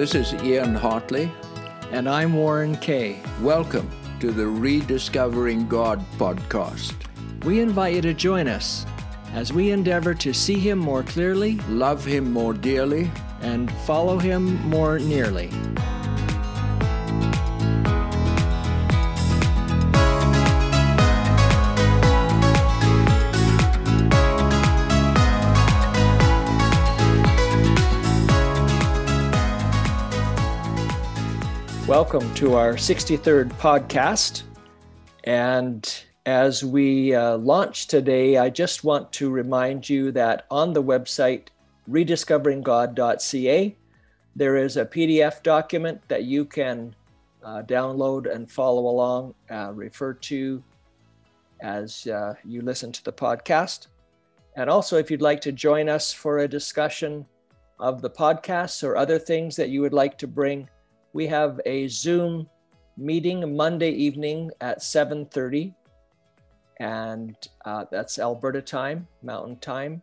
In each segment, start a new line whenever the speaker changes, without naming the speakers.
This is Ian Hartley.
And I'm Warren Kay.
Welcome to the Rediscovering God podcast.
We invite you to join us as we endeavor to see Him more clearly,
love Him more dearly,
and follow Him more nearly. Welcome to our 63rd podcast. And as we uh, launch today, I just want to remind you that on the website rediscoveringgod.ca, there is a PDF document that you can uh, download and follow along, uh, refer to as uh, you listen to the podcast. And also, if you'd like to join us for a discussion of the podcasts or other things that you would like to bring, we have a Zoom meeting Monday evening at 7:30, and uh, that's Alberta time, Mountain Time.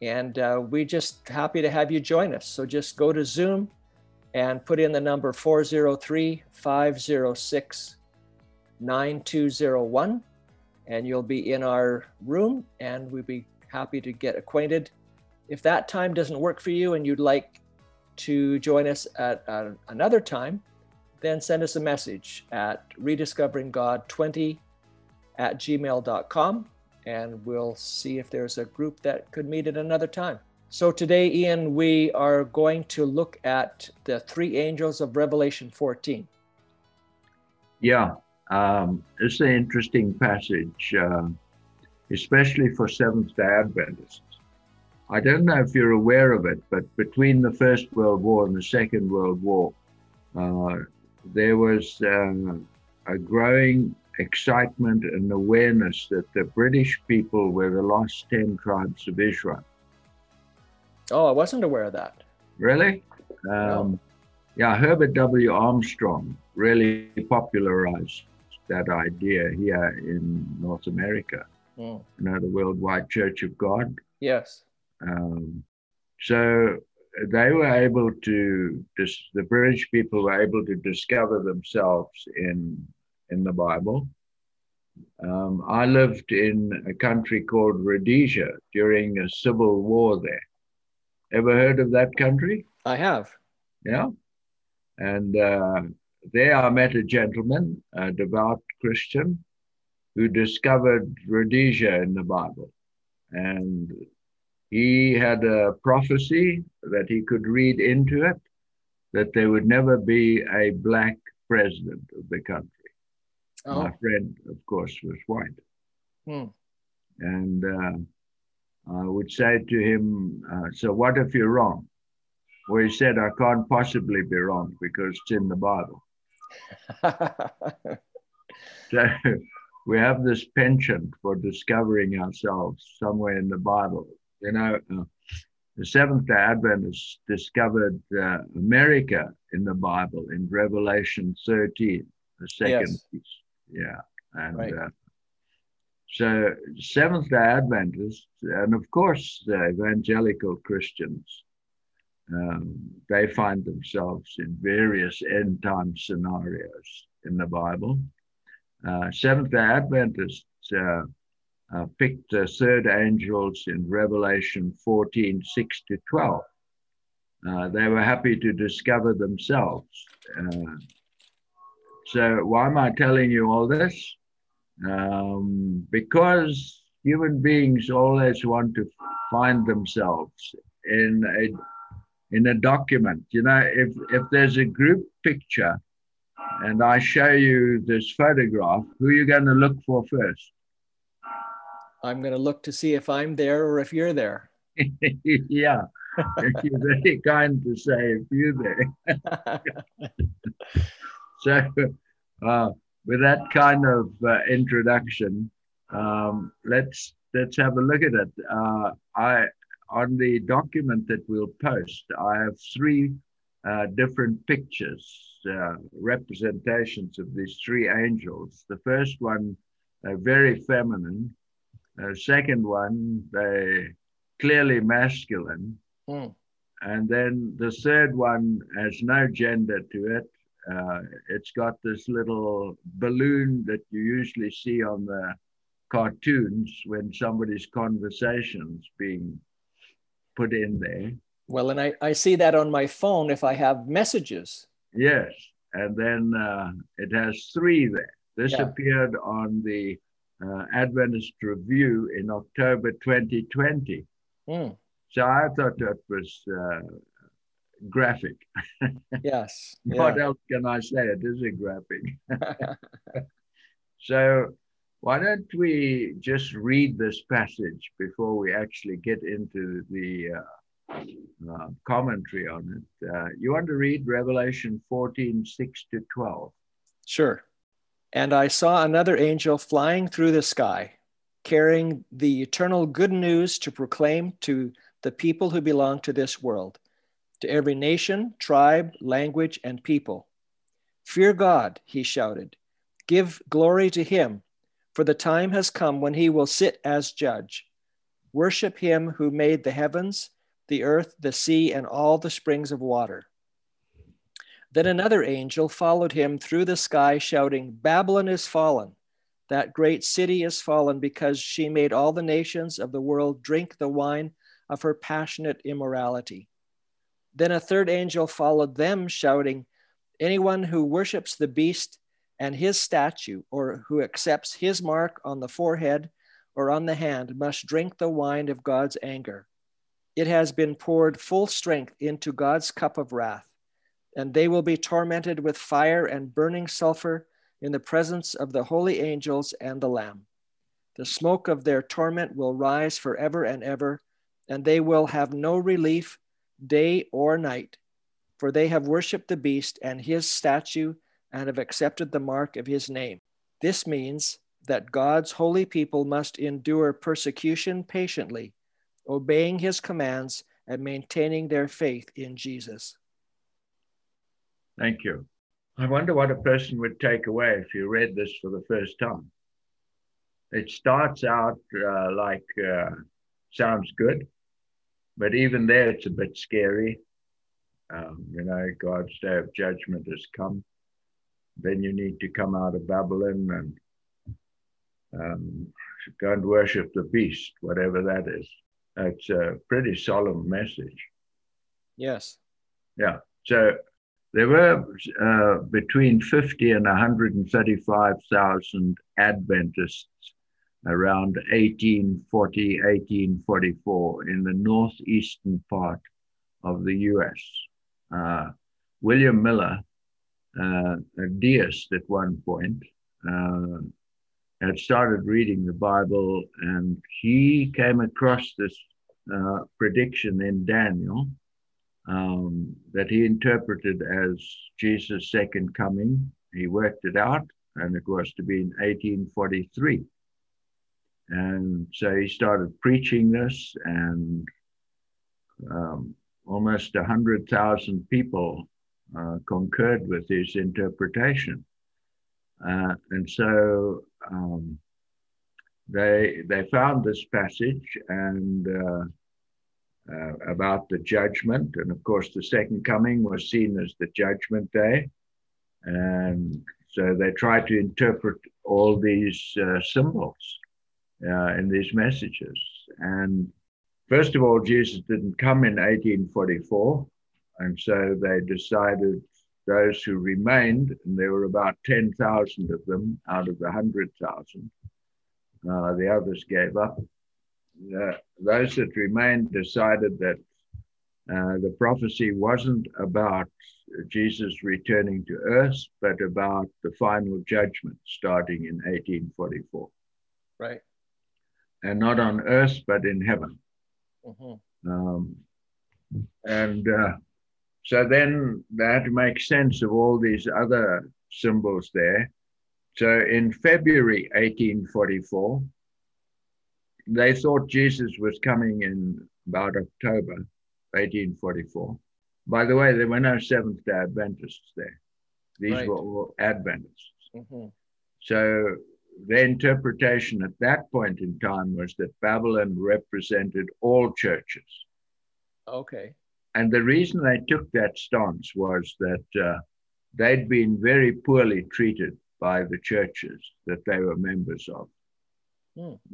And uh, we're just happy to have you join us. So just go to Zoom and put in the number 403 506 9201, and you'll be in our room, and we'd be happy to get acquainted. If that time doesn't work for you and you'd like to join us at uh, another time, then send us a message at rediscoveringgod20 at gmail.com and we'll see if there's a group that could meet at another time. So today, Ian, we are going to look at the three angels of Revelation 14.
Yeah, um, it's an interesting passage, uh, especially for Seventh day Adventists. I don't know if you're aware of it, but between the First World War and the Second World War, uh, there was uh, a growing excitement and awareness that the British people were the lost 10 tribes of Israel.
Oh, I wasn't aware of that.
Really? Um. Yeah, Herbert W. Armstrong really popularized that idea here in North America. Mm. You know, the Worldwide Church of God.
Yes.
Um, so they were able to, the British people were able to discover themselves in, in the Bible. Um, I lived in a country called Rhodesia during a civil war there. Ever heard of that country?
I have.
Yeah. And uh, there I met a gentleman, a devout Christian, who discovered Rhodesia in the Bible. And he had a prophecy that he could read into it that there would never be a black president of the country. Oh. My friend, of course, was white. Hmm. And uh, I would say to him, uh, So what if you're wrong? Well, he said, I can't possibly be wrong because it's in the Bible. so we have this penchant for discovering ourselves somewhere in the Bible you know, uh, the Seventh day Adventists discovered uh, America in the Bible in Revelation 13, the second yes. piece. Yeah. And right. uh, so, Seventh day Adventists, and of course, the evangelical Christians, um, they find themselves in various end time scenarios in the Bible. Uh, Seventh day Adventists uh, picked the third angels in Revelation 14 6 to 12. Uh, they were happy to discover themselves. Uh, so, why am I telling you all this? Um, because human beings always want to find themselves in a, in a document. You know, if, if there's a group picture and I show you this photograph, who are you going to look for first?
I'm going to look to see if I'm there or if you're there.
yeah, If you're very kind to say if you're there. so, uh, with that kind of uh, introduction, um, let's let's have a look at it. Uh, I on the document that we'll post, I have three uh, different pictures, uh, representations of these three angels. The first one, very feminine, uh, second one, they clearly masculine. Mm. and then the third one has no gender to it. Uh, it's got this little balloon that you usually see on the cartoons when somebody's conversations being put in there.
Well, and I, I see that on my phone if I have messages.
Yes, and then uh, it has three there. This
Yeah.
appeared on the uh, Adventist Review in October 2020.
Mm,
So I thought that was uh, graphic.
yes.
What
Yeah.
else can I say? It is a graphic. So why don't we just read this passage before we actually get into the uh, uh, commentary on it? Uh, you want to read Revelation 14, 6 to 12?
Sure. And I saw another angel flying through the sky, carrying the eternal good news to proclaim to the people who belong to this world, to every nation, tribe, language, and people. Fear God, he shouted. Give glory to him, for the time has come when he will sit as judge. Worship him who made the heavens, the earth, the sea, and all the springs of water. Then another angel followed him through the sky, shouting, Babylon is fallen. That great city is fallen because she made all the nations of the world drink the wine of her passionate immorality. Then a third angel followed them, shouting, Anyone who worships the beast and his statue, or who accepts his mark on the forehead or on the hand, must drink the wine of God's anger. It has been poured full strength into God's cup of wrath and they will be tormented with fire and burning sulfur in the presence of the holy angels and the Lamb. The smoke of their torment will rise forever and ever, and they will have no relief day or night, for they have worshiped the beast and his statue and have accepted the mark of his name. This means that God's holy people must endure persecution patiently, obeying his commands and maintaining their faith in Jesus.
Thank you. I wonder what a person would take away if you read this for the first time. It starts out uh, like uh, sounds good, but even there it's a bit scary. Um, you know, God's day of judgment has come. Then you need to come out of Babylon and um, go and worship the beast, whatever that is. It's a pretty solemn message.
Yes.
Yeah. So there were uh, between 50 and 135,000 Adventists around 1840, 1844 in the northeastern part of the US. Uh, William Miller, uh, a deist at one point, uh, had started reading the Bible and he came across this uh, prediction in Daniel um, that he interpreted as Jesus' second coming. He worked it out, and it was to be in 1843. And so he started preaching this, and um, almost 100,000 people uh, concurred with his interpretation. Uh, and so um, they, they found this passage and uh, about the judgment. And of course, the second coming was seen as the judgment day. And so they tried to interpret all these uh, symbols uh, in these messages. And first of all, Jesus didn't come in 1844. And so they decided those who remained, and there were about 10,000 of them out of the 100,000, uh, the others gave up those that remained decided that uh, the prophecy wasn't about Jesus returning to earth, but about the final judgment starting in 1844.
Right.
And not on earth, but in heaven.
Mhm.
Um, and uh, so then they had to make sense of all these other symbols there. So in February 1844, they thought Jesus was coming in about October 1844. By the way, there were no Seventh day Adventists there. These
Right.
were all Adventists.
Mhm.
So the interpretation at that point in time was that Babylon represented all churches.
Okay.
and the reason they took that stance was that uh, they'd been very poorly treated by the churches that they were members of.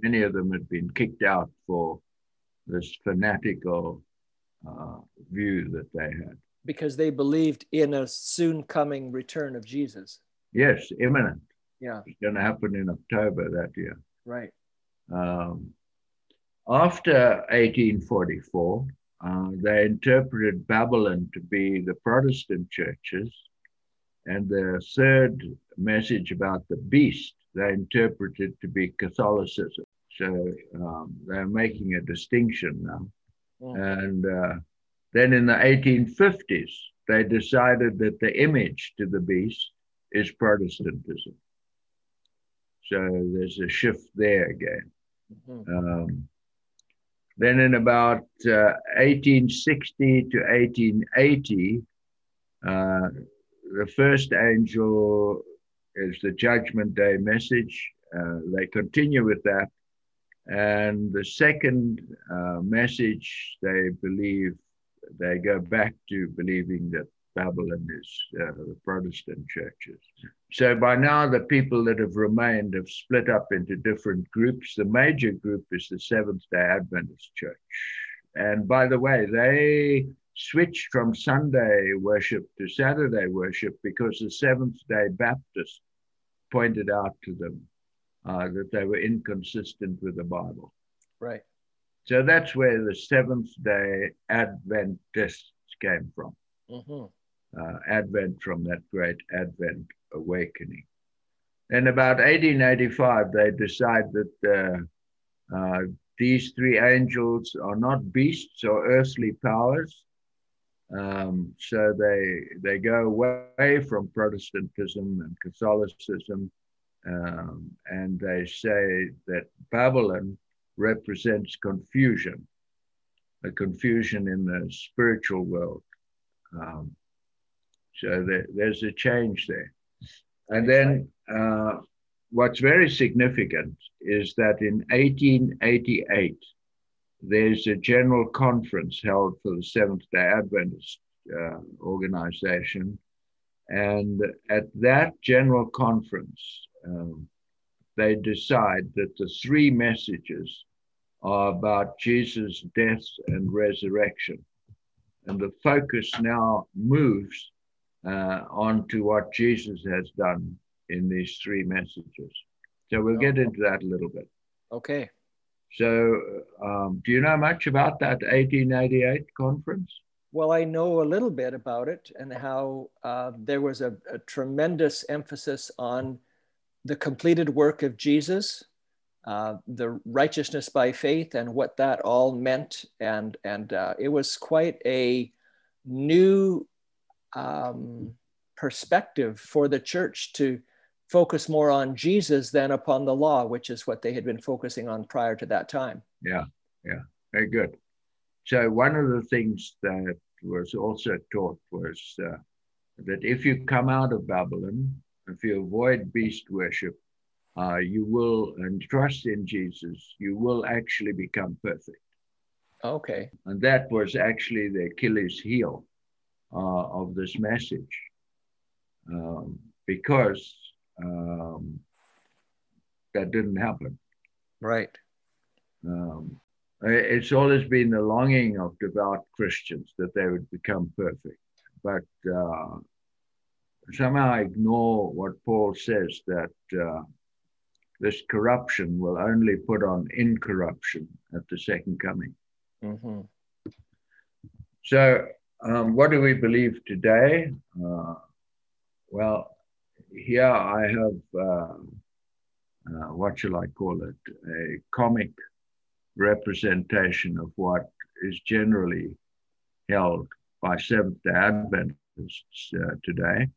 Many of them had been kicked out for this fanatical uh, view that they had.
Because they believed in a soon coming return of Jesus.
Yes, imminent.
Yeah,
It's going to happen in October that year.
right.
Um, after 1844, uh, they interpreted Babylon to be the Protestant churches, and the third message about the beast they interpret it to be Catholicism. So um, they're making a distinction now.
Mm.
And uh, then in the 1850s, they decided that the image to the beast is Protestantism. So there's a shift there again.
Mhm.
Um, then in about uh, 1860 to 1880, uh, the first angel is the Judgment Day message. Uh, they continue with that. And the second uh, message, they believe, they go back to believing that Babylon is uh, the Protestant churches. So by now, the people that have remained have split up into different groups. The major group is the Seventh day Adventist Church. And by the way, they switched from Sunday worship to Saturday worship because the Seventh day Baptists pointed out to them uh, that they were inconsistent with the Bible.
Right.
So that's where the Seventh day Adventists came from
Mhm.
uh, Advent from that great Advent awakening. In about 1885, they decide that uh, uh, these three angels are not beasts or earthly powers. Um, so they they go away from Protestantism and Catholicism, um, and they say that Babylon represents confusion, a confusion in the spiritual world. Um, so there, there's a change there. And then uh, what's very significant is that in 1888, there's a general conference held for the Seventh day Adventist uh, organization. And at that general conference, um, they decide that the three messages are about Jesus' death and resurrection. And the focus now moves uh, onto what Jesus has done in these three messages. So we'll get into that a little bit.
Okay.
So, um, do you know much about that 1888 conference?
Well, I know a little bit about it and how uh, there was a, a tremendous emphasis on the completed work of Jesus, uh, the righteousness by faith, and what that all meant. And and uh, it was quite a new um, perspective for the church to focus more on Jesus than upon the law, which is what they had been focusing on prior to that time.
Yeah, yeah, very good. So, one of the things that was also taught was uh, that if you come out of Babylon, if you avoid beast worship, uh, you will, and trust in Jesus, you will actually become perfect.
Okay.
And that was actually the Achilles heel uh, of this message. Um, because um, that didn't happen.
Right.
Um, it's always been the longing of devout Christians that they would become perfect, but uh, somehow ignore what Paul says that uh, this corruption will only put on incorruption at the second coming.
hmm
So, um, what do we believe today? Uh, well, here I have, uh, uh, what shall I call it, a comic representation of what is generally held by Seventh day Adventists uh, today.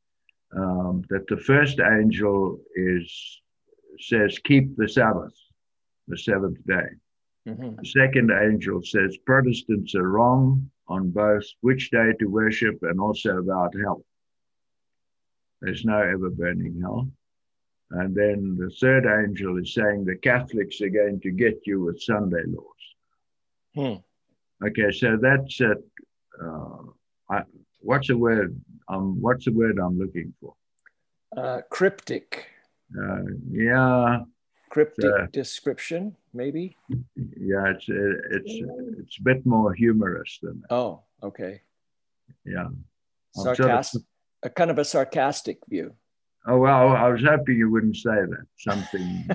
Um, that the first angel is says, keep the Sabbath, the seventh day.
hmm
The second angel says Protestants are wrong on both which day to worship and also about hell. There's no ever burning hell. And then the third angel is saying the Catholics are going to get you with Sunday laws.
Hmm.
Okay, so that's a, uh, I, what's the word? Um, what's the word I'm looking for?
Uh, cryptic,
Uh, yeah,
cryptic
Uh,
description, maybe.
yeah. It's it's it's a bit more humorous than that.
Oh, okay.
Yeah. I'm sort of-
Sarcastic, a kind of a sarcastic view.
Oh well, I was hoping you wouldn't say that. Something.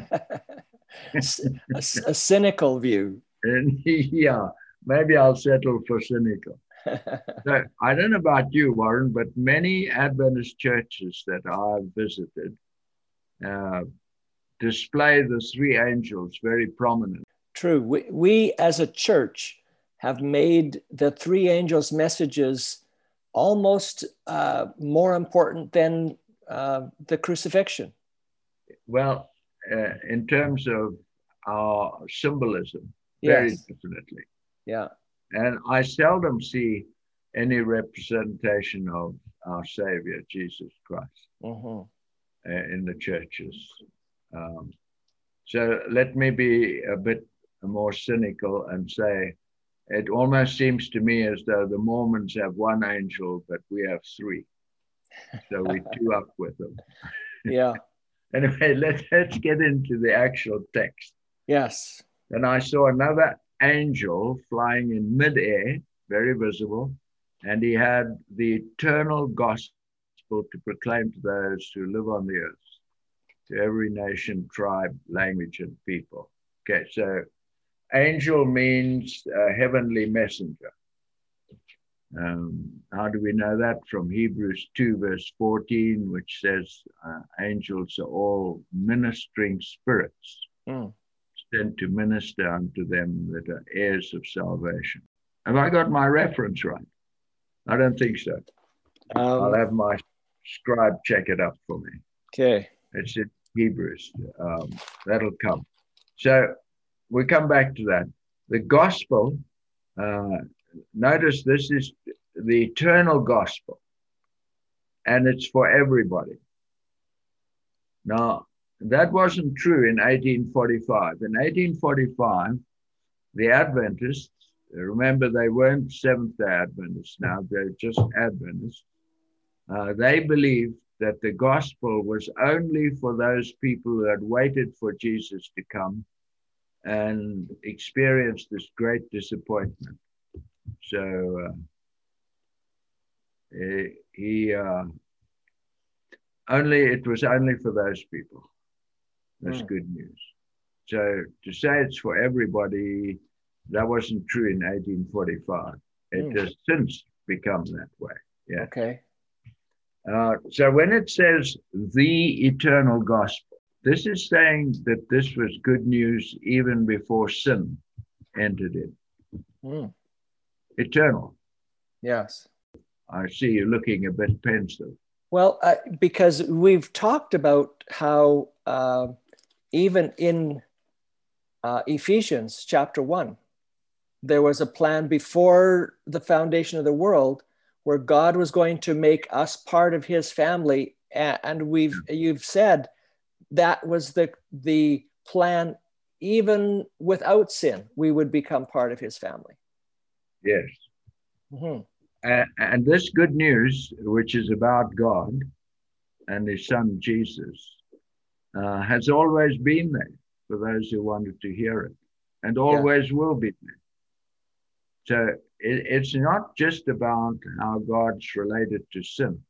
a cynical view.
and yeah, maybe I'll settle for cynical. So, I don't know about you, Warren, but many Adventist churches that I've visited uh, display the three angels very prominent.
True. We, we as a church have made the three angels' messages almost uh, more important than uh, the crucifixion.
Well, uh, in terms of our symbolism, very
Yes.
definitely.
Yeah.
And I seldom see any representation of our Savior, Jesus Christ.
Mhm.
uh, in the churches. Um, so let me be a bit more cynical and say it almost seems to me as though the Mormons have one angel, but we have three. So we two up with them.
Yeah.
Anyway, let's, let's get into the actual text.
Yes.
And I saw another angel flying in midair, very visible, and he had the eternal gospel to proclaim to those who live on the earth, to every nation, tribe, language, and people. Okay, so angel means a heavenly messenger. Um, how do we know that? From Hebrews 2, verse 14, which says uh, angels are all ministering spirits
Mm.
sent to minister unto them that are heirs of salvation. Have I got my reference right? I don't think so. I'll
Um,
have my scribe check it up for me.
okay.
It's in Hebrews. Um, that'll come. So we come back to that. The gospel, uh, notice this is the eternal gospel, and it's for everybody. Now, that wasn't true in 1845. In 1845, the Adventists, remember they weren't Seventh day Adventists now, they're just Adventists. Uh, they believed that the gospel was only for those people who had waited for Jesus to come and experienced this great disappointment. So uh, he, uh, only it was only for those people. That's
Hmm.
good news. So to say it's for everybody, that wasn't true in 1845. It
Hmm.
has since become that way. Yeah.
Okay.
Uh, so when it says the eternal gospel, this is saying that this was good news even before sin entered in.
Mm.
Eternal.
Yes.
I see you looking a bit pensive.
Well, uh, because we've talked about how uh, even in uh, Ephesians chapter 1, there was a plan before the foundation of the world where God was going to make us part of his family. And we've you've said that was the the plan even without sin, we would become part of his family.
Yes.
Mhm.
A- and this good news, which is about God and his son Jesus, uh, has always been there for those who wanted to hear it and always will be there. So it, it's not just about how God's related to sin,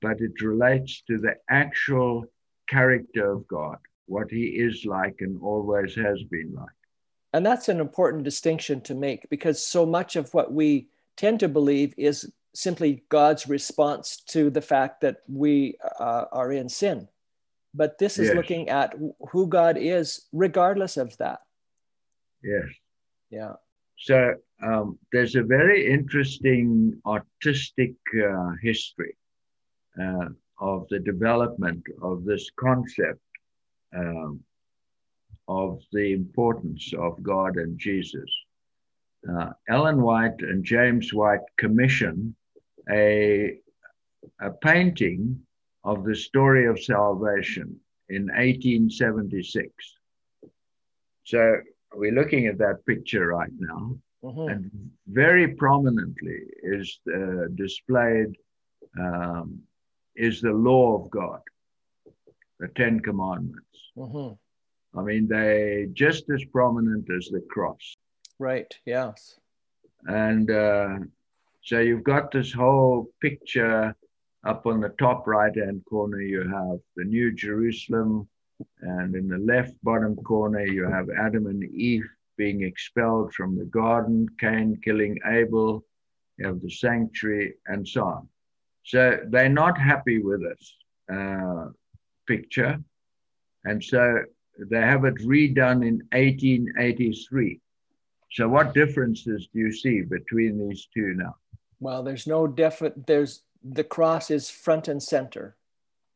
but it relates to the actual character of God, what he is like and always has been like.
And that's an important distinction to make because so much of what we tend to believe is simply God's response to the fact that we uh, are in sin. But this is
Yes.
looking at who God is, regardless of that.
Yes.
Yeah.
So um, there's a very interesting artistic uh, history uh, of the development of this concept um, of the importance of God and Jesus. Uh, Ellen White and James White commissioned a, a painting of the story of salvation in 1876. So we're looking at that picture right now.
Mhm.
and very prominently is uh, displayed um, is the law of God, the Ten Commandments.
Mhm.
I mean, they just as prominent as the cross.
Right. Yes.
And uh, so you've got this whole picture up on the top right hand corner, you have the New Jerusalem, and in the left bottom corner, you have Adam and Eve being expelled from the garden, Cain killing Abel, you have the sanctuary, and so on. So they're not happy with this uh, picture. And so they have it redone in 1883. So, what differences do you see between these two now?
Well, there's no definite. There's the cross is front and center.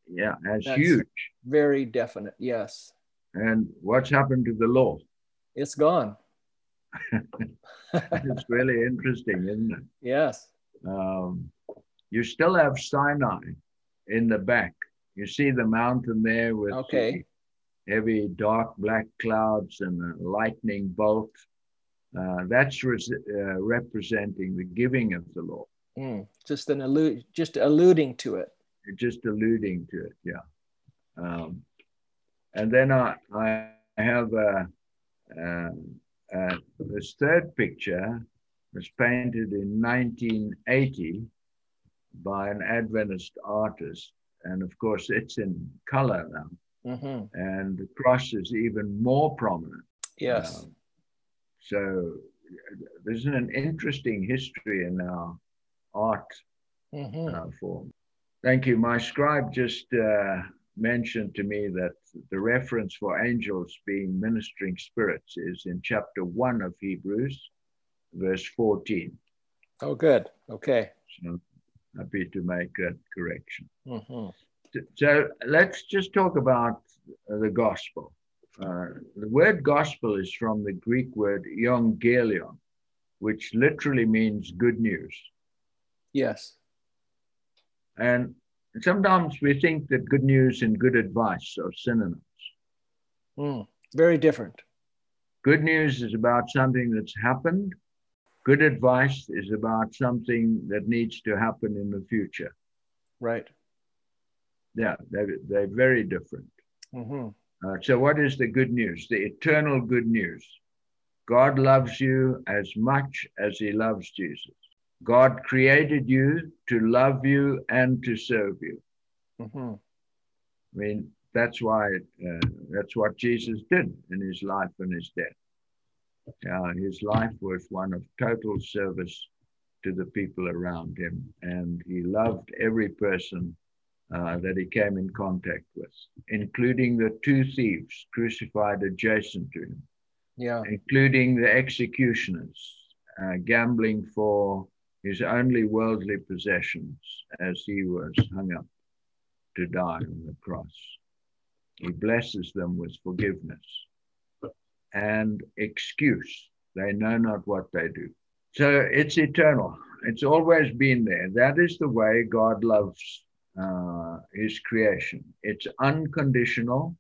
Yeah, that's,
That's-
huge.
Very definite. Yes.
And what's happened to the law?
It's gone.
It's really interesting, isn't it?
yes.
Um, you still have Sinai in the back. You see the mountain there with
Okay.
the heavy dark black clouds and a lightning bolt. Uh, that's res- uh, representing the giving of the law.
Mm. Just an allude, just alluding to it.
Just alluding to it, yeah. Um, and then I, I have uh, uh, uh, this third picture was painted in 1980 by an Adventist artist. And of course, it's in color now.
Mhm.
And the cross is even more prominent.
Yes.
Um, so there's an interesting history in our art
Mhm.
uh, form. Thank you. My scribe just uh, mentioned to me that the reference for angels being ministering spirits is in chapter 1 of Hebrews, verse 14.
Oh, good. Okay.
So happy to make that correction.
Mhm.
So let's just talk about the gospel. Uh, the word gospel is from the Greek word euangelion, which literally means good news.
Yes.
And sometimes we think that good news and good advice are synonyms.
Mm. Very different.
Good news is about something that's happened. Good advice is about something that needs to happen in the future.
Right.
Yeah, they're, they're very different.
hmm
Uh, so, what is the good news? The eternal good news. God loves you as much as he loves Jesus. God created you to love you and to serve you.
hmm
I mean, that's why uh, that's what Jesus did in his life and his death. Uh, his life was one of total service to the people around him, and he loved every person uh, that he came in contact with, including the two thieves crucified adjacent to him,
Yeah.
including the executioners uh, gambling for his only worldly possessions as he was hung up to die on the cross. He blesses them with forgiveness and excuse. They know not what they do. So it's eternal. It's always been there. That is the way God loves uh, his creation. It's unconditional.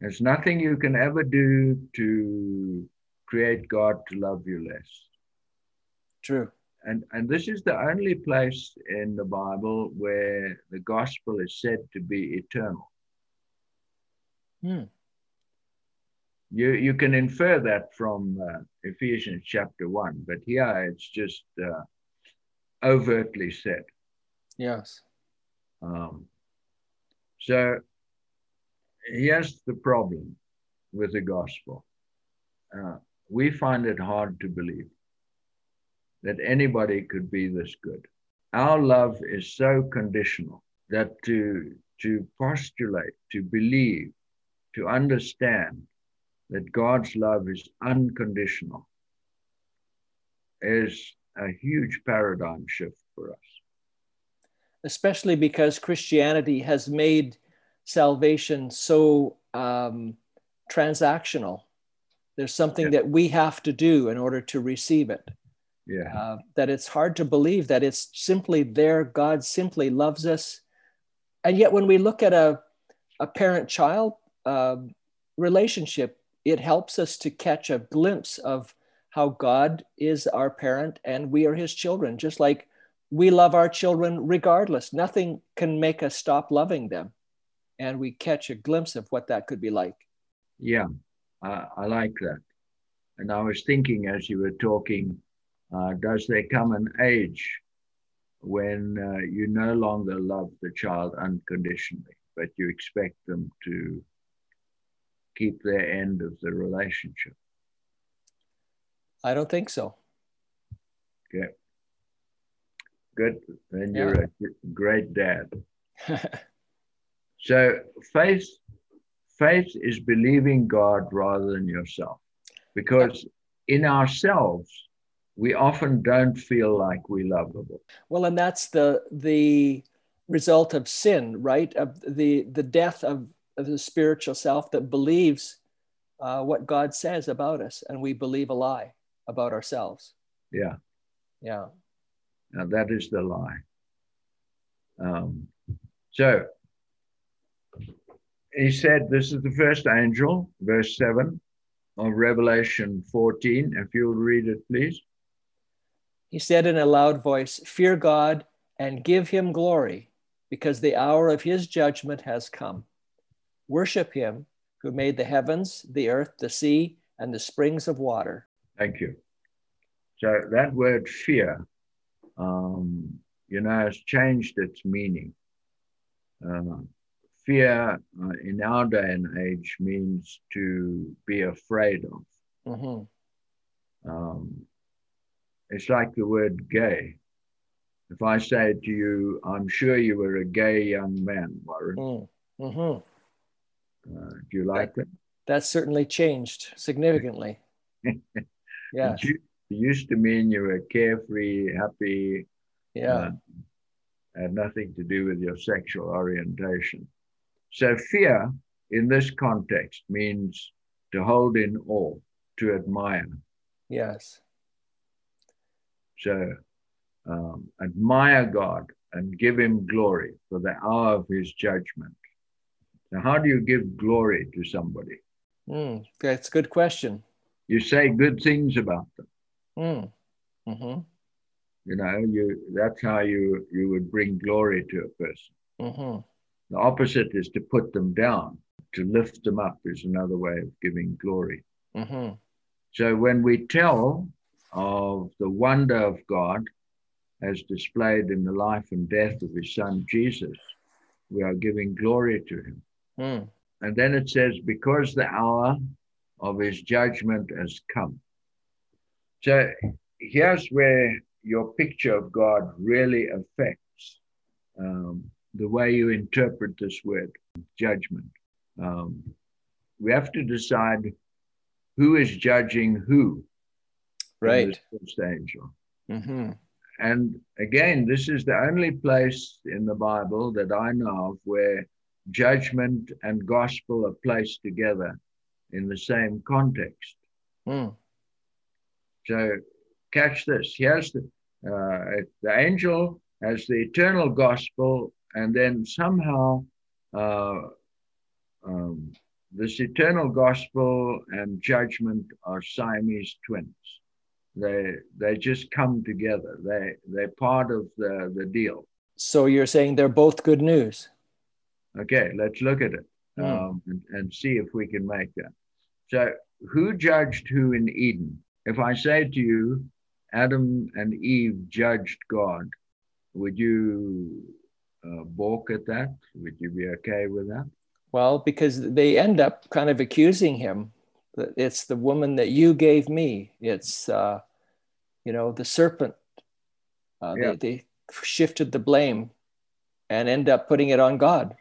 There's nothing you can ever do to create God to love you less.
True.
And, and this is the only place in the Bible where the gospel is said to be eternal.
Hmm.
You, you can infer that from uh, Ephesians chapter 1, but here it's just uh, overtly said.
Yes.
Um, so here's the problem with the gospel uh, we find it hard to believe that anybody could be this good. Our love is so conditional that to, to postulate, to believe, to understand that God's love is unconditional is a huge paradigm shift for us.
Especially because Christianity has made salvation so um, transactional. There's something
Yeah.
that we have to do in order to receive it.
Yeah.
uh, that it's hard to believe that it's simply there. God simply loves us. And yet, when we look at a, a parent child relationship, it helps us to catch a glimpse of how God is our parent and we are his children, just like we love our children regardless. Nothing can make us stop loving them. And we catch a glimpse of what that could be like.
Yeah, I, I like that. And I was thinking as you were talking, uh, does there come an age when uh, you no longer love the child unconditionally, but you expect them to keep their end of the relationship?
I don't think so.
Okay. Good. Then you're a great dad. so faith, faith is believing God rather than yourself, because in ourselves we often don't feel like we lovable.
Well, and that's the the result of sin, right? Of the the death of, of the spiritual self that believes uh, what God says about us, and we believe a lie about ourselves.
Yeah.
Yeah.
Now that is the lie. Um, so he said, This is the first angel, verse 7 of Revelation 14. If you'll read it, please.
He said in a loud voice, Fear God and give him glory, because the hour of his judgment has come. Worship him who made the heavens, the earth, the sea, and the springs of water.
Thank you. So that word fear um, you know, has changed its meaning. Uh, fear uh, in our day and age means to be afraid of. Mm-hmm. Um, it's like the word gay. If I say to you, I'm sure you were a gay young man, Warren. Mm. Mm-hmm. Uh, do you like that?
That's certainly changed significantly.
yeah. It used to mean you were carefree, happy.
Yeah. Uh,
had nothing to do with your sexual orientation. So fear in this context means to hold in awe, to admire.
Yes.
So um, admire God and give him glory for the hour of his judgment. Now, how do you give glory to somebody?
Mm, that's a good question.
You say good things about them.
Mm. Mm-hmm.
You know, you that's how you you would bring glory to a person. Mm-hmm. The opposite is to put them down. To lift them up is another way of giving glory. Mm-hmm. So when we tell of the wonder of God as displayed in the life and death of his son Jesus, we are giving glory to him. Mm. And then it says, because the hour of his judgment has come. So here's where your picture of God really affects um, the way you interpret this word, judgment. Um, we have to decide who is judging who.
Right.
First angel. Mm-hmm. And again, this is the only place in the Bible that I know of where judgment and gospel are placed together in the same context. Mm. So catch this. Here's the uh, the angel has the eternal gospel, and then somehow uh, um, this eternal gospel and judgment are Siamese twins. They they just come together. They they're part of the the deal.
So you're saying they're both good news.
Okay, let's look at it mm. um, and, and see if we can make that. So, who judged who in Eden? If I say to you, Adam and Eve judged God, would you uh, balk at that? Would you be okay with that?
Well, because they end up kind of accusing him it's the woman that you gave me. It's, uh, you know, the serpent. Uh, yeah. they, they shifted the blame and end up putting it on God.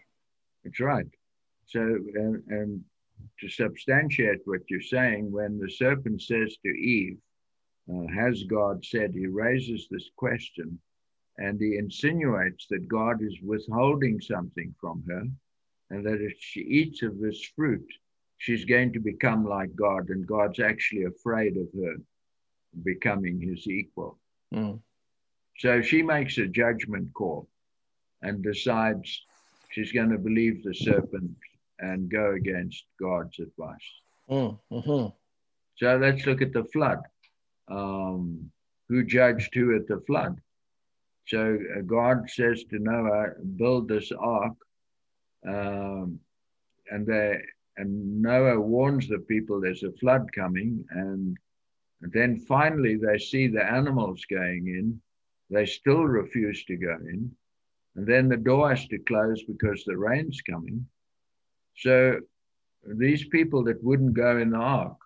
That's right. So, and, and to substantiate what you're saying, when the serpent says to Eve, uh, Has God said? He raises this question and he insinuates that God is withholding something from her and that if she eats of this fruit, she's going to become like God and God's actually afraid of her becoming his equal. Mm. So she makes a judgment call and decides she's going to believe the serpent and go against God's advice. Mm, mm-hmm. So let's look at the flood. um, who judged who at the flood. So uh, God says to Noah, build this ark. Um, and they and Noah warns the people there's a flood coming. And, and then finally they see the animals going in. They still refuse to go in. And then the door has to close because the rain's coming. So these people that wouldn't go in the ark,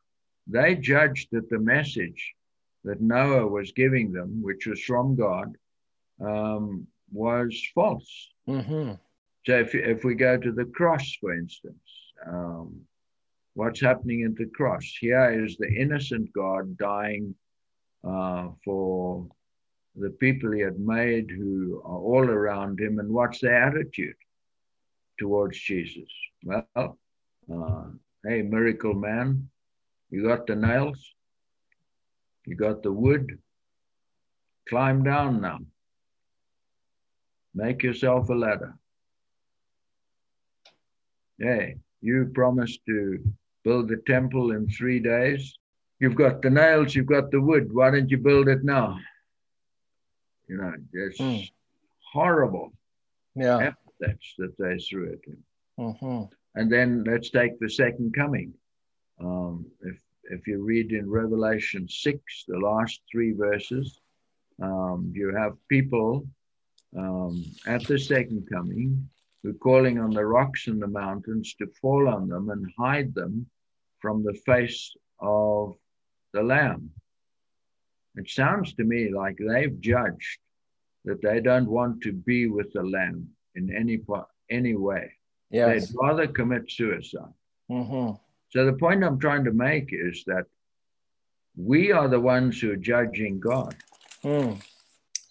they judged that the message that Noah was giving them, which was from God, um, was false.
Mm-hmm.
So if, if we go to the cross, for instance, um, what's happening at the cross? Here is the innocent God dying uh, for the people he had made who are all around him. And what's their attitude towards Jesus? Well, uh, hey, miracle man, you got the nails, you got the wood, climb down now. Make yourself a ladder. Hey, you promised to build the temple in three days. You've got the nails, you've got the wood. Why don't you build it now? You know, it's mm. horrible
yeah.
epithets that they threw at him.
Mm-hmm.
And then let's take the second coming. Um, if if you read in Revelation 6, the last three verses, um, you have people um, at the second coming who are calling on the rocks and the mountains to fall on them and hide them from the face of the Lamb. It sounds to me like they've judged that they don't want to be with the Lamb in any part, any way.
Yes.
They'd rather commit suicide.
Mm-hmm.
So the point I'm trying to make is that we are the ones who are judging God.
Mm.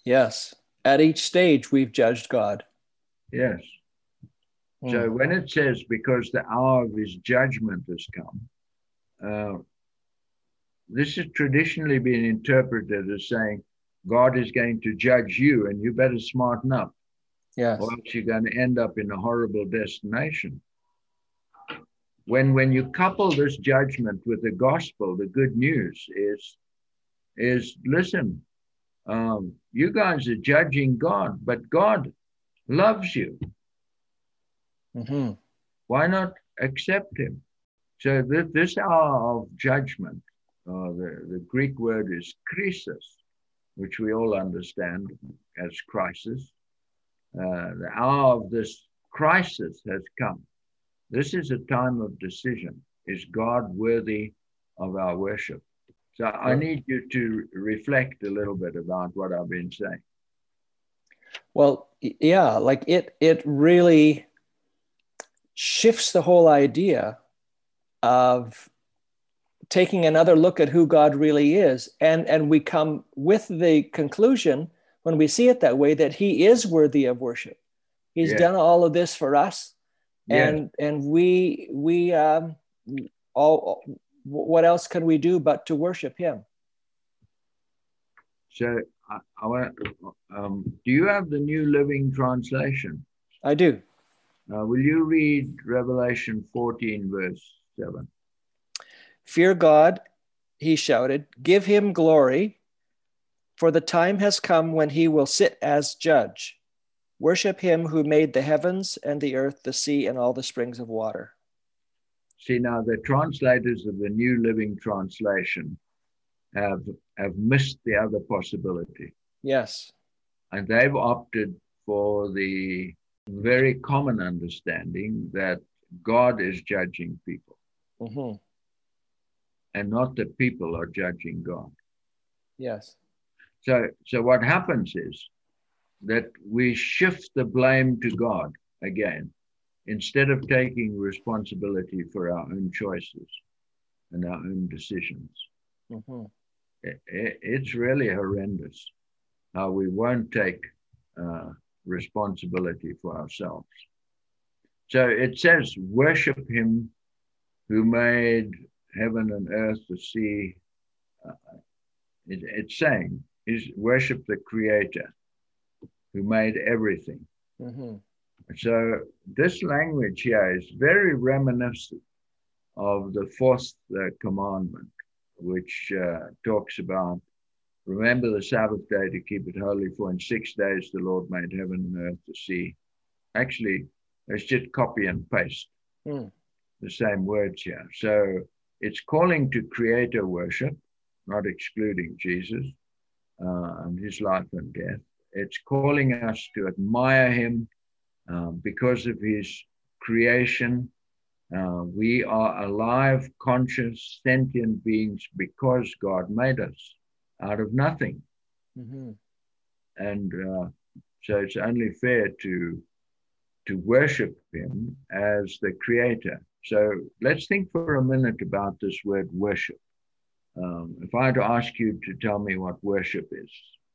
Yes. At each stage, we've judged God.
Yes. Mm. So when it says, because the hour of his judgment has come, uh, this has traditionally been interpreted as saying, God is going to judge you and you better smarten up.
Yes.
Or else you're going to end up in a horrible destination when when you couple this judgment with the gospel, the good news is is listen, um, you guys are judging God, but God loves you.
Mm-hmm.
Why not accept Him? So this, this hour of judgment, uh, the, the Greek word is krisis, which we all understand as crisis. Uh, the hour of this crisis has come. This is a time of decision. Is God worthy of our worship? So I need you to reflect a little bit about what I've been saying.
Well, yeah, like it it really shifts the whole idea of taking another look at who God really is. And and we come with the conclusion when we see it that way that he is worthy of worship. He's done all of this for us. And and we we um, all what else can we do but to worship him?
So i, I want um, do you have the new living translation?
I do.
Uh, will you read revelation 14 verse 7
fear god he shouted give him glory for the time has come when he will sit as judge Worship him who made the heavens and the earth, the sea, and all the springs of water.
See, now the translators of the New Living Translation have, have missed the other possibility.
Yes.
And they've opted for the very common understanding that God is judging people.
Mm-hmm.
And not that people are judging God.
Yes.
So, so what happens is that we shift the blame to God again instead of taking responsibility for our own choices and our own decisions.
Mm-hmm.
It, it, it's really horrendous how we won't take uh, responsibility for ourselves. So it says, worship him who made heaven and earth, the sea. Uh, it, it's saying, is worship the creator who made everything.
Mm-hmm.
So this language here is very reminiscent of the fourth uh, commandment which uh, talks about remember the Sabbath day to keep it holy, for in six days the Lord made heaven and earth, the sea. Actually, it's just copy and paste
Hmm.
the same words here. So it's calling to creator worship, not excluding Jesus uh, and his life and death. It's calling us to admire him uh, because of his creation. Uh, we are alive, conscious, sentient beings because God made us out of nothing.
Mhm.
And uh, so it's only fair to to worship him as the creator. So let's think for a minute about this word worship. Um, if I had to ask you to tell me what worship is,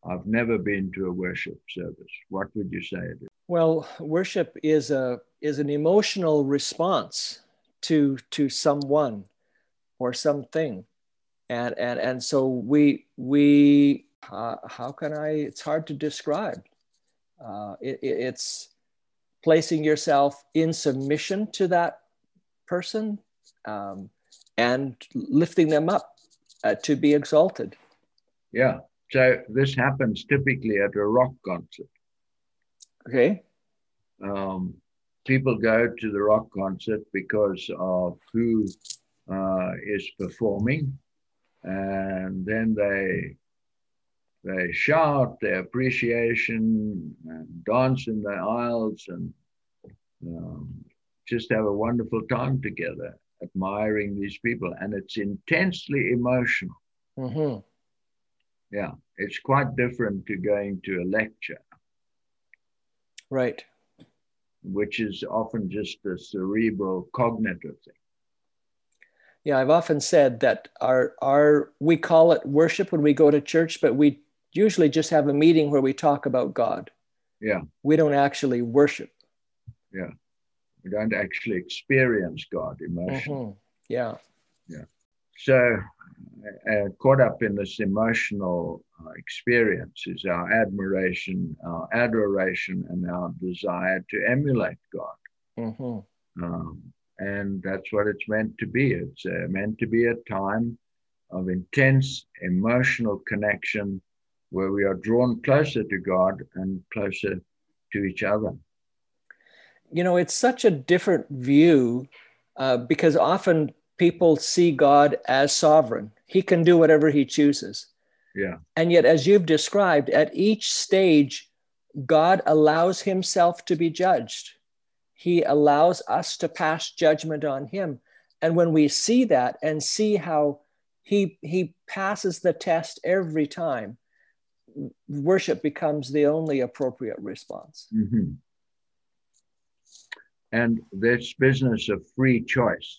I've never been to a worship service. What would you say it is?
Well, worship is a is an emotional response to to someone or something, and and and so we we uh, how can I? It's hard to describe. Uh, it, it- it's placing yourself in submission to that person um, and lifting them up uh, to be exalted.
Yeah. So this happens typically at a rock concert.
Okay.
Um, people go to the rock concert because of who uh, is performing, and then they they shout their appreciation and dance in the aisles and um, just have a wonderful time together, admiring these people, and it's intensely emotional.
hmm
Yeah, it's quite different to going to a lecture.
Right.
which is often just a cerebral cognitive thing.
Yeah, I've often said that our our we call it worship when we go to church, but we usually just have a meeting where we talk about God.
Yeah,
We don't actually worship.
We don't actually experience God emotionally.
Mhm. Yeah.
So, uh, caught up in this emotional uh, experience is our admiration, our adoration, and our desire to emulate God.
hmm
Um, and that's what it's meant to be. It's uh, meant to be a time of intense emotional connection where we are drawn closer to God and closer to each other.
You know, it's such a different view uh, because often people see God as sovereign. He can do whatever he chooses.
Yeah,
And yet, as you've described, at each stage, God allows himself to be judged. He allows us to pass judgment on him. And when we see that and see how he, he passes the test every time, worship becomes the only appropriate response.
hmm And this business of free choice,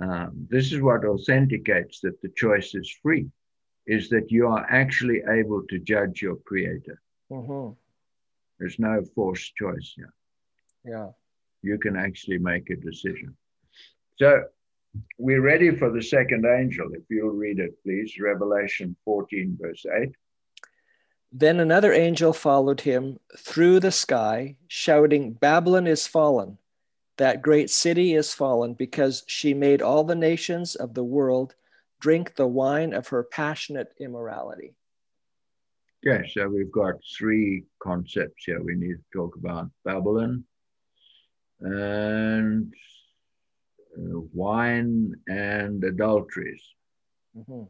um, this is what authenticates that the choice is free, is that you are actually able to judge your creator.
Mhm.
There's no forced choice here.
Yeah.
You can actually make a decision. So we're ready for the second angel. If you'll read it, please. Revelation 14, verse 8.
Then another angel followed him through the sky, shouting, Babylon is fallen. That great city is fallen because she made all the nations of the world drink the wine of her passionate immorality.
Yeah, so we've got three concepts here we need to talk about Babylon and uh, wine and adulteries.
Mhm.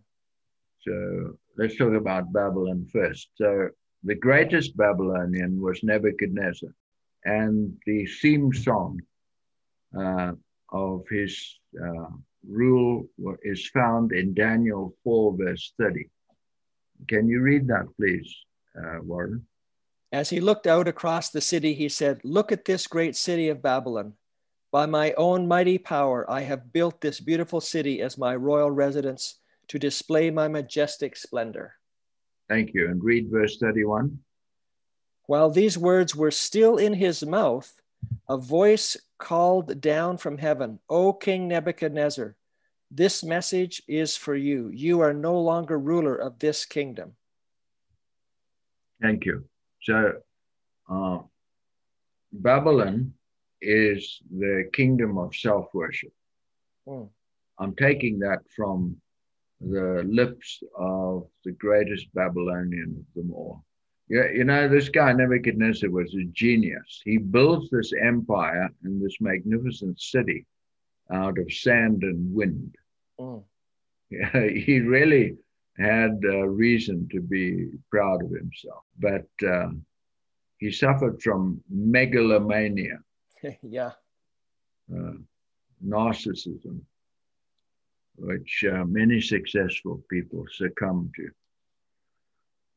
So let's talk about Babylon first. So the greatest Babylonian was Nebuchadnezzar, and the theme song of his uh, rule is found in Daniel 4, verse 30. Can you read that, please, uh, Warren?
As he looked out across the city, he said, Look at this great city of Babylon. By my own mighty power, I have built this beautiful city as my royal residence to display my majestic splendor.
Thank you. And read verse 31.
While these words were still in his mouth, a voice called down from heaven, O King Nebuchadnezzar, this message is for you. You are no longer ruler of this kingdom.
Thank you. So, uh, Babylon is the kingdom of self worship.
Hmm.
I'm taking that from the lips of the greatest Babylonian of them all. Yeah, you know, this guy Nebuchadnezzar was a genius. He builds this empire and this magnificent city out of sand and wind.
Mm.
Yeah, he really had uh, reason to be proud of himself, but uh, he suffered from megalomania,
yeah.
uh, narcissism, which uh, many successful people succumb to.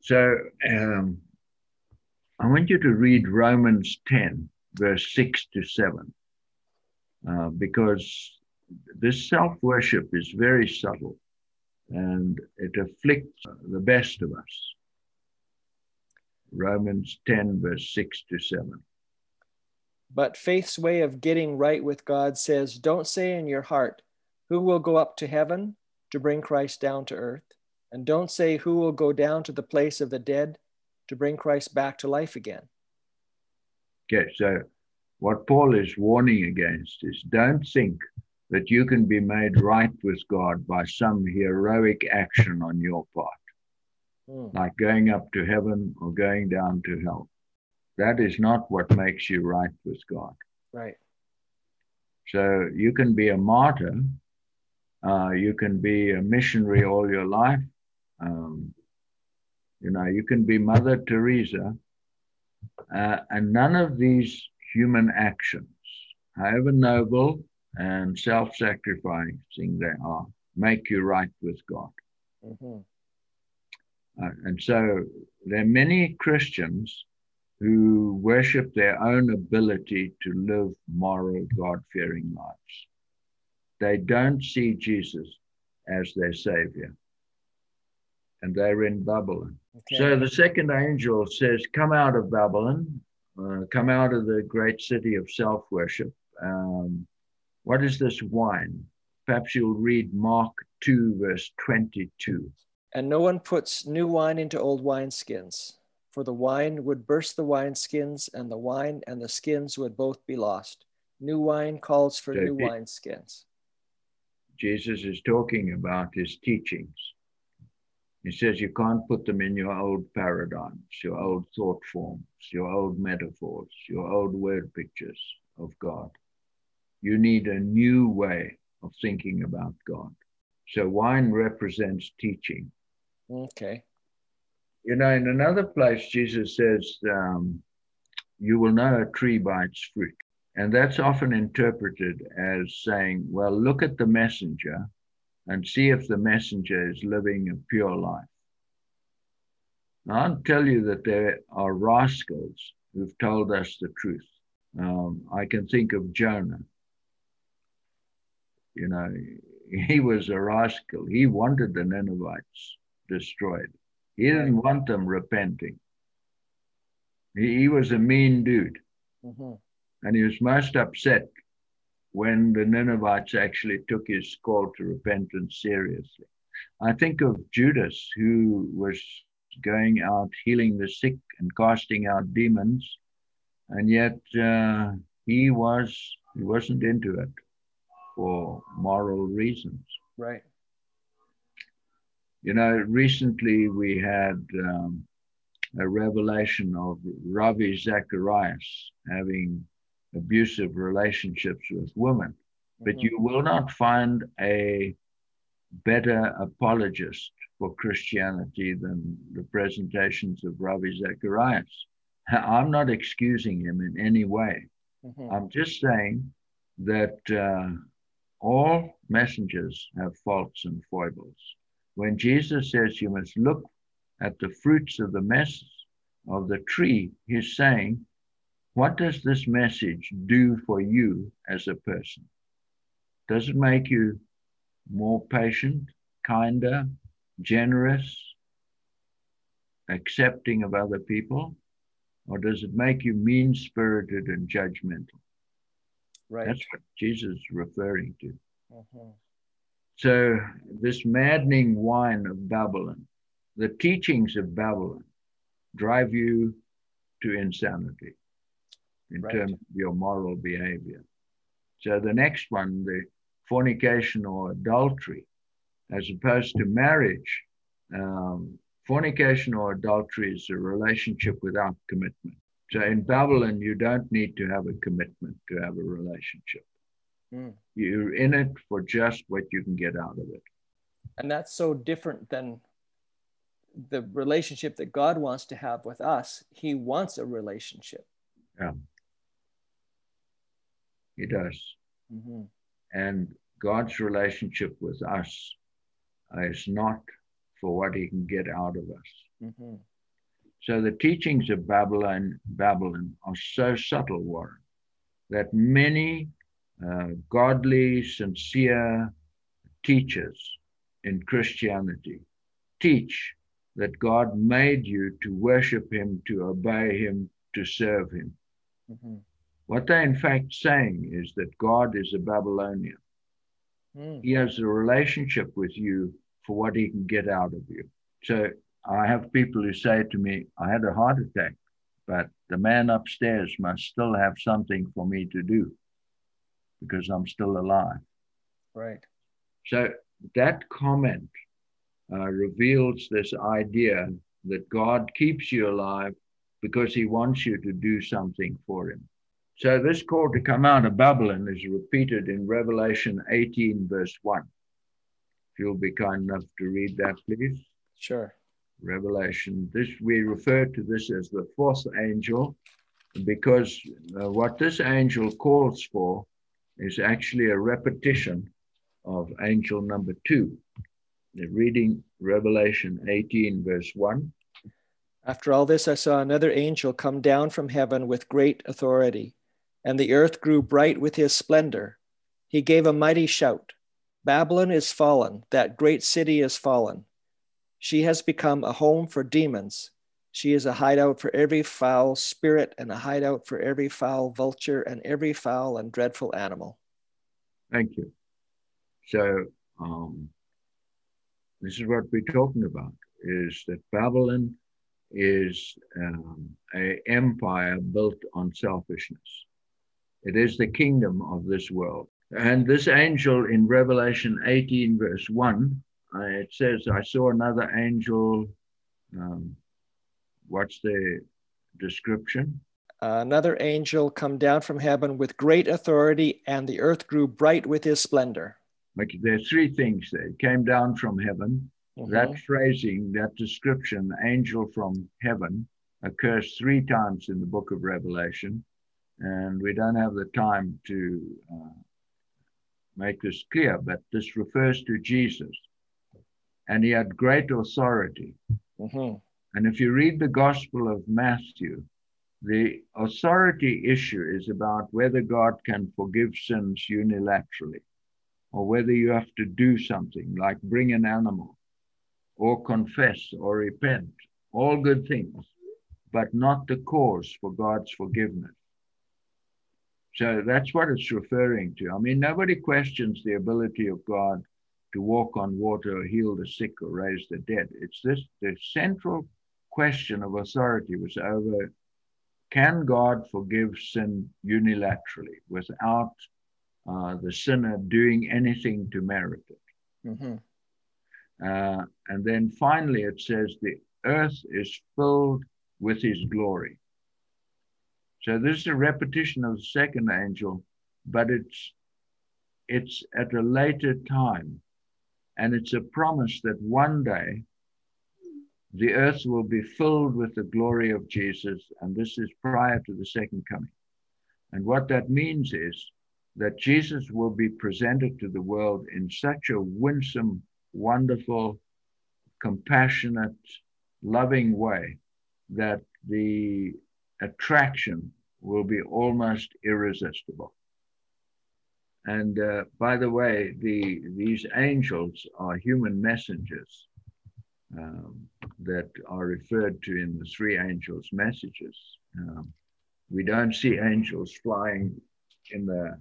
So um, I want you to read Romans 10, verse 6 to 7, uh, because this self worship is very subtle and it afflicts the best of us. Romans 10, verse 6 to 7.
But faith's way of getting right with God says, Don't say in your heart, Who will go up to heaven to bring Christ down to earth? And don't say, Who will go down to the place of the dead to bring Christ back to life again?
Okay, so what Paul is warning against is don't think that you can be made right with God by some heroic action on your part,
Hmm.
like going up to heaven or going down to hell. That is not what makes you right with God.
Right.
So you can be a martyr, uh, you can be a missionary all your life, um, you know, you can be Mother Teresa, uh, and none of these human actions, however noble and self sacrificing they are, make you right with God.
hmm
Uh, and so there are many Christians who worship their own ability to live moral, God fearing lives. They don't see Jesus as their savior. And they're in Babylon.
Okay.
So the second angel says, Come out of Babylon, uh, come out of the great city of self worship. Um, what is this wine? Perhaps you'll read Mark 2, verse 22.
And no one puts new wine into old wineskins, for the wine would burst the wineskins, and the wine and the skins would both be lost. New wine calls for new
JP.
wineskins.
Jesus is talking about his teachings. He says you can't put them in your old paradigms, your old thought forms, your old metaphors, your old word pictures of God. You need a new way of thinking about God. So wine represents teaching.
Okay.
You know, in another place, Jesus says, um, You will know a tree by its fruit. And that's often interpreted as saying, Well, look at the messenger and see if the messenger is living a pure life. Now, I'll tell you that there are rascals who've told us the truth. Um, I can think of Jonah. You know, he was a rascal. He wanted the Ninevites destroyed. He didn't want them repenting. He, he was a mean dude,
hmm
and he was most upset when the Ninevites actually took his call to repentance seriously. I think of Judas, who was going out healing the sick and casting out demons, and yet uh, he was he wasn't into it for moral reasons.
Right.
You know, recently we had um, a revelation of Ravi Zacharias having abusive relationships with women, but
Mhm.
you will not find a better apologist for Christianity than the presentations of Ravi Zacharias. I'm not excusing him in any way.
Mhm.
I'm just saying that uh, all messengers have faults and foibles. When Jesus says you must look at the fruits of the mess of the tree, he's saying, what does this message do for you as a person? Does it make you more patient, kinder, generous, accepting of other people? Or does it make you mean spirited and judgmental?
Right.
That's what Jesus is referring to.
Mhm.
So, this maddening wine of Babylon, the teachings of Babylon, drive you to insanity in
Right.
terms of your moral behavior. So, the next one, the fornication or adultery, as opposed to marriage. Um, fornication or adultery is a relationship without commitment. So in Babylon, you don't need to have a commitment to have a relationship.
Mm.
You're in it for just what you can get out of it.
And that's so different than the relationship that God wants to have with us. He wants a relationship.
Yeah. He does.
Mm-hmm.
And God's relationship with us is not for what he can get out of us.
Mm-hmm.
So the teachings of Babylon, Babylon are so subtle, Warren, that many uh, godly, sincere teachers in Christianity teach that God made you to worship Him, to obey Him, to serve Him.
Mm-hmm.
What they're in fact saying is that God is a Babylonian.
Mm.
He has a relationship with you for what He can get out of you. So I have people who say to me, I had a heart attack, but the man upstairs must still have something for me to do because I'm still alive.
Right.
So that comment uh, reveals this idea that God keeps you alive because he wants you to do something for him. So this call to come out of Babylon is repeated in Revelation 18, verse 1. If you'll be kind enough to read that, please.
Sure.
Revelation. This we refer to this as the fourth angel because uh, what this angel calls for is actually a repetition of angel number two. Reading Revelation 18, verse 1.
After all this, I saw another angel come down from heaven with great authority, and the earth grew bright with his splendor. He gave a mighty shout Babylon is fallen, that great city is fallen. She has become a home for demons. She is a hideout for every foul spirit and a hideout for every foul vulture and every foul and dreadful animal.
Thank you. So, um, this is what we're talking about: is that Babylon is um, a empire built on selfishness. It is the kingdom of this world. And this angel in Revelation 18, verse 1, uh, it says, I saw another angel. Um, what's the description?
Uh, another angel come down from heaven with great authority, and the earth grew bright with his splendor.
Like there are three things there. It came down from heaven.
Mhm.
That phrasing, that description, angel from heaven, occurs three times in the book of Revelation. And we don't have the time to uh, make this clear, but this refers to Jesus. And he had great authority.
Mhm.
And if you read the Gospel of Matthew, the authority issue is about whether God can forgive sins unilaterally or whether you have to do something like bring an animal or confess or repent, all good things, but not the cause for God's forgiveness. So that's what it's referring to. I mean, nobody questions the ability of God to walk on water or heal the sick or raise the dead. It's this the central question of authority was over can God forgive sin unilaterally without uh, the sinner doing anything to merit it?
Mhm.
Uh, and then finally, it says the earth is filled with his glory. So this is a repetition of the second angel, but it's it's at a later time, and it's a promise that one day the earth will be filled with the glory of Jesus, and this is prior to the second coming. And what that means is that Jesus will be presented to the world in such a winsome, wonderful, compassionate, loving way that the attraction will be almost irresistible. And uh, by the way, the, these angels are human messengers um, that are referred to in the three angels' messages. Um, we don't see angels flying in the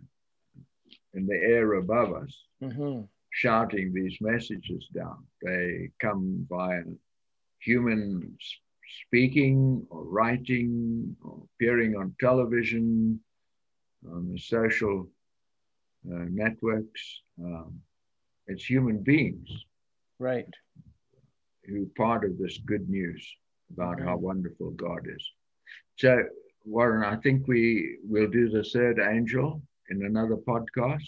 in the air above us,
Mhm.
shouting these messages down. They come via human speaking or writing or appearing on television, on the social uh, networks. Um, it's human beings
Right.
Who part of this good news about how wonderful God is. So, Warren, I think we will do the third angel in another podcast.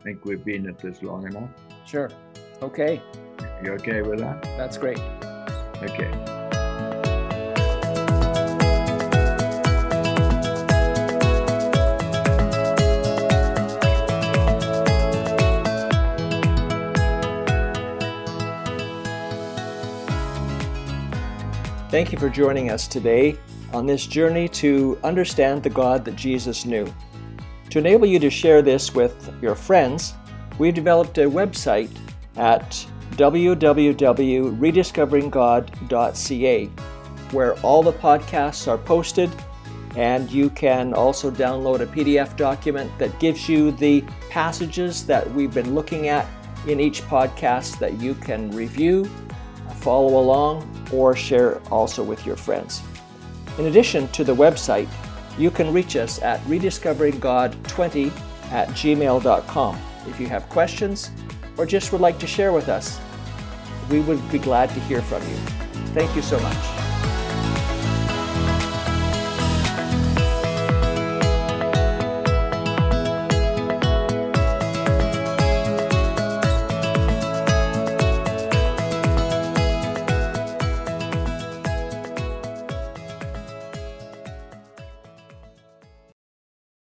I think we've been at this long enough.
Sure. Okay.
You okay with that?
That's great.
Okay.
Thank you for joining us today on this journey to understand the God that Jesus knew. To enable you to share this with your friends, we've developed a website at www.rediscoveringgod.ca where all the podcasts are posted and you can also download a PDF document that gives you the passages that we've been looking at in each podcast that you can review, follow along, or share also with your friends. In addition to the website, you can reach us at rediscoveringgod20 at gmail.com if you have questions or just would like to share with us. We would be glad to hear from you. Thank you so much.